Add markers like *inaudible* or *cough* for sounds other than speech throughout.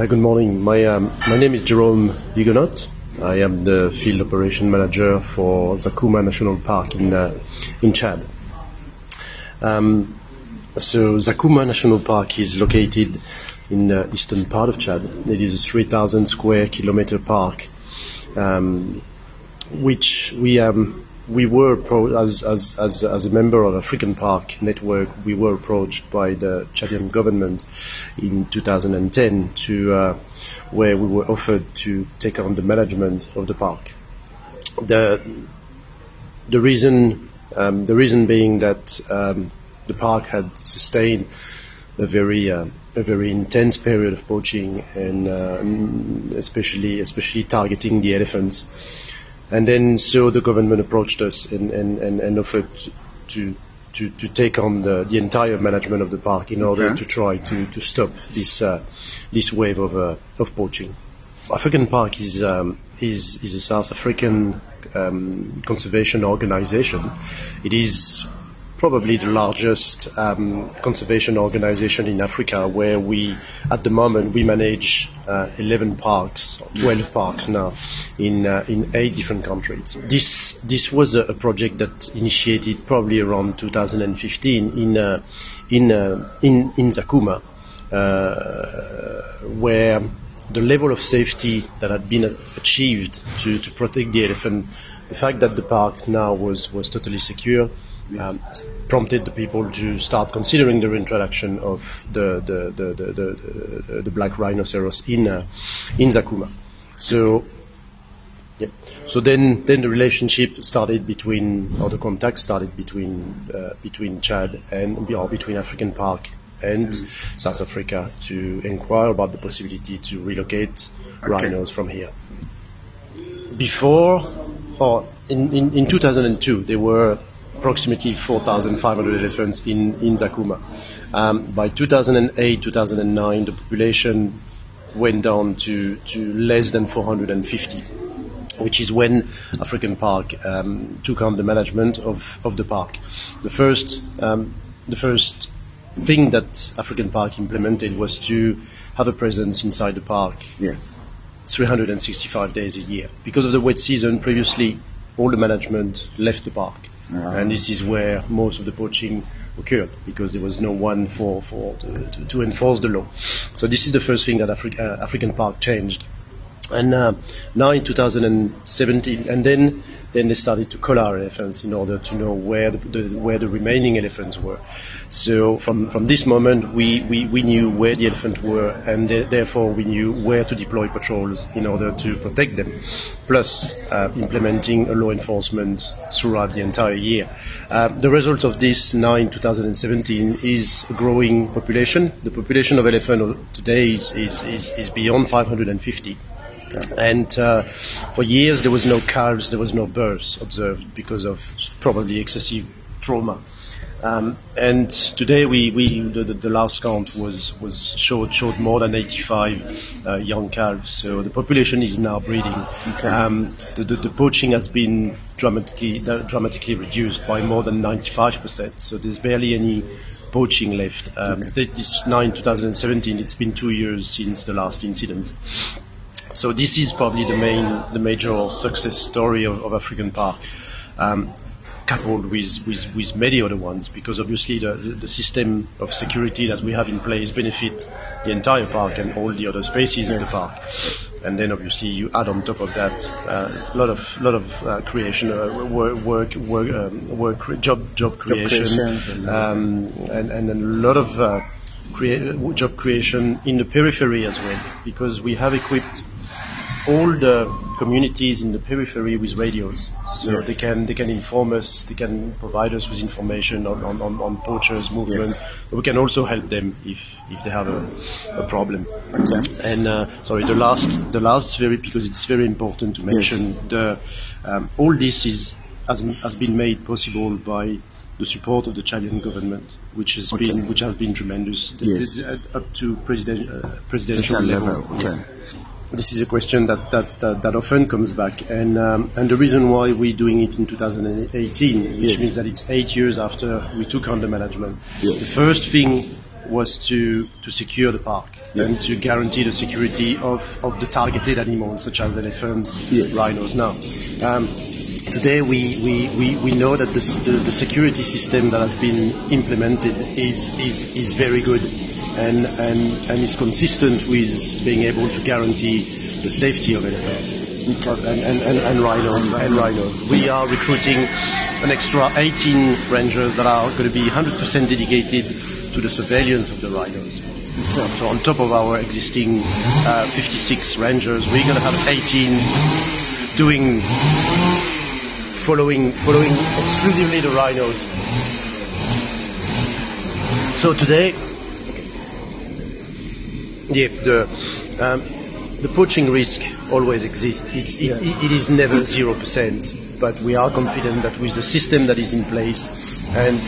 Uh, good morning. My um, my name is Jerome Huguenot. I am the field operation manager for Zakouma National Park in uh, in Chad. Um, so Zakouma National Park is located in the eastern part of Chad. It is a 3,000 square kilometer park, um, which we um, we were pro- as, as as as a member of African Park Network. We were approached by the Chadian government in 2010 to uh, where we were offered to take on the management of the park. The the reason um, the reason being that um, the park had sustained a very uh, a very intense period of poaching and uh, especially especially targeting the elephants. And then so the government approached us and, and, and, and offered to, to, to take on the, the entire management of the park in order Okay. to try to, to stop this uh, this wave of uh, of poaching. African Park is um, is is a South African um, conservation organization. It is probably the largest um, conservation organization in Africa, where we, at the moment, we manage uh, 11 parks, 12 parks now, in uh, in eight different countries. This this was a, project that initiated probably around 2015 in uh, in uh, in in Zakouma, uh, where the level of safety that had been achieved to, to protect the elephant, the fact that the park now was, was totally secure, um, prompted the people to start considering the reintroduction of the the, the, the, the, the, black rhinoceros in uh, in Zakouma. So yeah. So then, then the relationship started between, or the contact started between uh, between Chad and or between African Park and South Africa to inquire about the possibility to relocate rhinos from here. Before, or in, in, in 2002, there were approximately 4,500 elephants in, in Zakouma. Um, by 2008, 2009, the population went down to, to less than 450 which is when African Park um, took on the management of, of the park. The first, um, the first thing that African Park implemented was to have a presence inside the park Yes. 365 days a year. Because of the wet season, previously all the management left the park. And this is where most of the poaching occurred because there was no one for, for to, to, to enforce the law. So this is the first thing that Afri- uh, African Park changed. And uh, now in 2017, and then then they started to collar elephants in order to know where the, the where the remaining elephants were. So from from this moment, we, we, we knew where the elephants were, and th- therefore we knew where to deploy patrols in order to protect them. Plus, uh, implementing a law enforcement throughout the entire year. Uh, the result of this now in 2017 is a growing population. The population of elephants today is is, is, is beyond 550. And uh, for years there was no calves, there was no births observed because of probably excessive trauma. Um, and today we, we the, the, last count was, was showed showed more than 85 uh, young calves. So the population is now breeding. Um, the, the, the poaching has been dramatically dramatically reduced by more than 95 percent. So there's barely any poaching left. Um, th- This now in 2017, it's been two years since the last incident. So this is probably the main, the major success story of, of African Park, um, coupled with, with, with many other ones, because obviously the, the system of security that we have in place benefit the entire park and all the other spaces in the park. And then obviously you add on top of that uh, a lot of lot of uh, creation, uh, work work work, um, work job job creation, and- um, and and a lot of uh, crea- job creation in the periphery as well, because we have equipped all the communities in the periphery with radios, so Yes. they can they can inform us, they can provide us with information on, on, on, on poachers' movement. Yes. We can also help them if, if they have a, a problem. Okay. And uh, sorry, the last the last very because it's very important to mention the um, all this is has, has been made possible by the support of the Chadian government, which has Okay. been which has been tremendous Yes. Uh, up to president, uh, presidential Presidential level. level, okay. Yeah. This is a question that, that, that, that often comes back, and um, and the reason why we're doing it in 2018, which Yes. means that it's eight years after we took on the management. Yes. The first thing was to, to secure the park yes. and to guarantee the security of, of the targeted animals such as elephants, rhinos. Now, um, today we, we, we, we know that the, the, the, security system that has been implemented is, is, is very good and, and, and is consistent with being able to guarantee the safety of elephants. And, and, and, and, rhinos and rhinos. We are recruiting an extra 18 rangers that are going to be 100% dedicated to the surveillance of the rhinos. So on top of our existing uh, 56 rangers, we're going to have 18 doing following following exclusively the rhinos. So today, yeah, the um, the poaching risk always exists. It's, it, yes. it, it is never *clears throat* zero percent, but we are confident that with the system that is in place and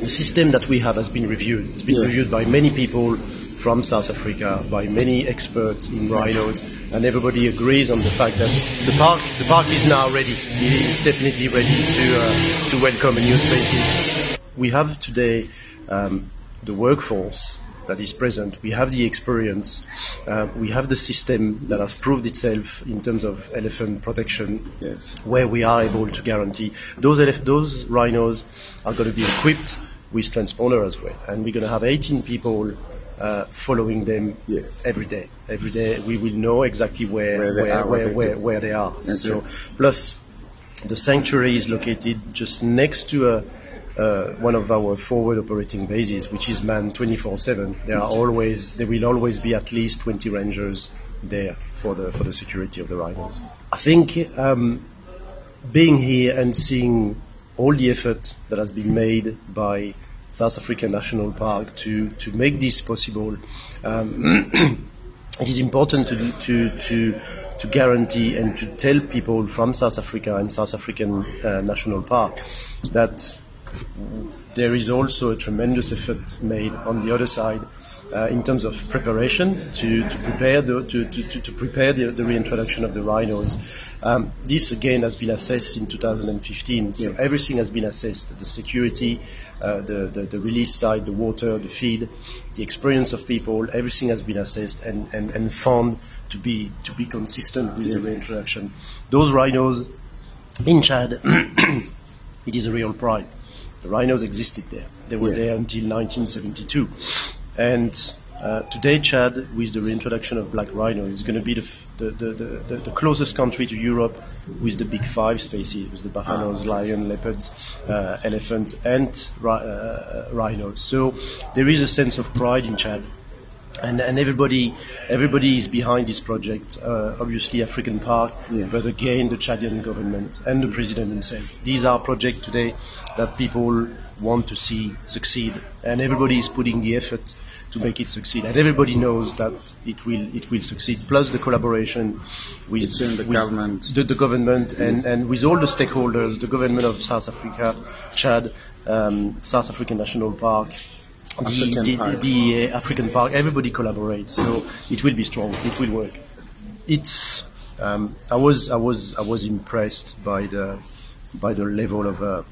the system that we have has been reviewed. It's been yes. reviewed by many people from South Africa, by many experts in rhinos and everybody agrees on the fact that the park, the park is now ready. It is definitely ready to, uh, to welcome a new species. We have today um, the workforce that is present. We have the experience. Uh, we have the system that has proved itself in terms of elephant protection, yes. where we are able to guarantee those elef- those rhinos are going to be equipped with transponder as well, and we're going to have 18 people uh, following them yes. every day. Every day we will know exactly where where they where, are. Where, where, where they are. so plus the sanctuary is located just next to a, uh, one of our forward operating bases, which is manned 24/7. There are always there will always be at least 20 rangers there for the for the security of the rhinos. I think um, being here and seeing all the effort that has been made by South African National Park to, to make this possible. Um, *clears throat* it is important to, to, to, to guarantee and to tell people from South Africa and South African uh, National Park that there is also a tremendous effort made on the other side uh, in terms of preparation to, to prepare the to, to, to prepare the, the, reintroduction of the rhinos. Um, this again has been assessed in 2015. So yes. everything has been assessed: the security, uh, the, the, the release side, the water, the feed, the experience of people. Everything has been assessed and, and, and found to be to be consistent with yes. the reintroduction. Those rhinos in Chad, *clears throat* it is a real pride. The rhinos existed there. They were yes. there until 1972. And uh, today, Chad, with the reintroduction of black rhino, is going to be the, the, the, the, closest country to Europe with the big five species, with the buffaloes, ah. lion, leopards, uh, elephants, and uh, rhinos. So there is a sense of pride in Chad. And, and everybody, everybody is behind this project. Uh, obviously, African Park, yes. but again, the Chadian government and the president himself. These are projects today that people want to see succeed, and everybody is putting the effort to make it succeed. And everybody knows that it will it will succeed. Plus the collaboration with, the with government, the, the government, yes. and, and with all the stakeholders, the government of South Africa, Chad, um, South African National Park. African the, the, the uh, African Park, everybody collaborates, so it will be strong. It will work. It's um, I was I was I was impressed by the by the level of uh,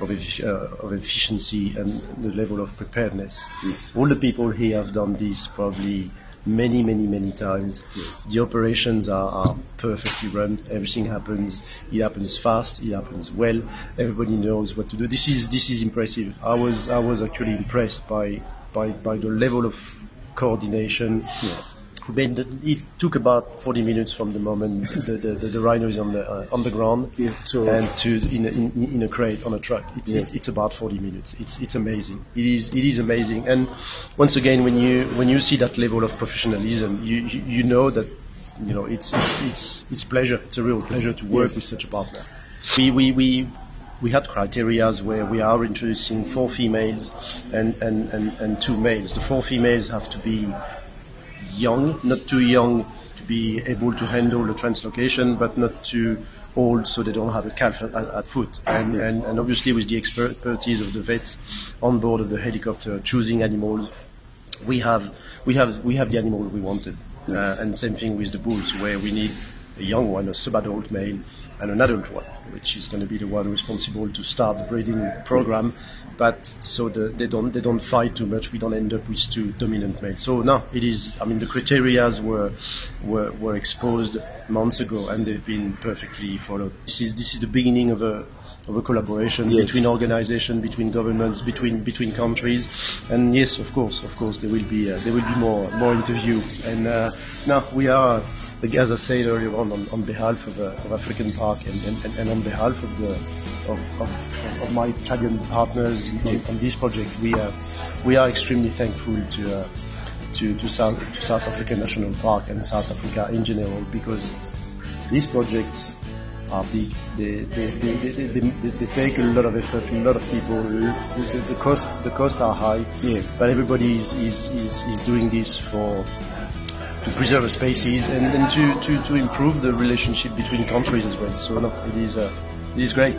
of, uh, of efficiency and the level of preparedness. Yes. All the people here have done this probably many, many, many times. Yes. The operations are, are, perfectly run. Everything happens. It happens fast. It happens well. Everybody knows what to do. This is this is impressive. I was I was actually impressed by by, by the level of coordination. Yes it took about 40 minutes from the moment the, the, the, the rhino is on the uh, on the ground yeah, and to in a, in, in, a crate on a truck. It's, yeah. it's, it's, about 40 minutes. It's it's amazing. It is it is amazing. And once again, when you when you see that level of professionalism, you you, you know that you know it's it's it's it's pleasure. It's a real pleasure to work yes. with such a partner. We we we we had criteria where we are introducing four females and, and, and, and two males. The four females have to be young, not too young to be able to handle the translocation, but not too old so they don't have a calf at, at foot. And, yes. and, and, obviously with the expertise of the vets on board of the helicopter choosing animals, we have we have we have the animal we wanted. Yes. Uh, and same thing with the bulls, where we need a young one, a subadult male, and an adult one, which is going to be the one responsible to start the breeding program. But so the, they don't they don't fight too much. We don't end up with two dominant males. So now it is. I mean, the criterias were were, were exposed months ago, and they've been perfectly followed. This is this is the beginning of a of a collaboration Yes. between organizations, between governments, between between countries, and yes, of course, of course, there will be uh, there will be more more interview. And uh, now we are, as I said earlier on, on, on behalf of, uh, of African Park and, and, and on behalf of the of, of, of my Italian partners on, on this project, we are we are extremely thankful to. Uh, to, to, South, to South African National Park and South Africa in general because these projects are big. They, they, they, they, take a lot of effort, a lot of people. The, the, the cost the costs are high. Yes. But everybody is, is, is, is doing this for to preserve the species and, and to, to, to improve the relationship between countries as well. So no, it is uh, it is great.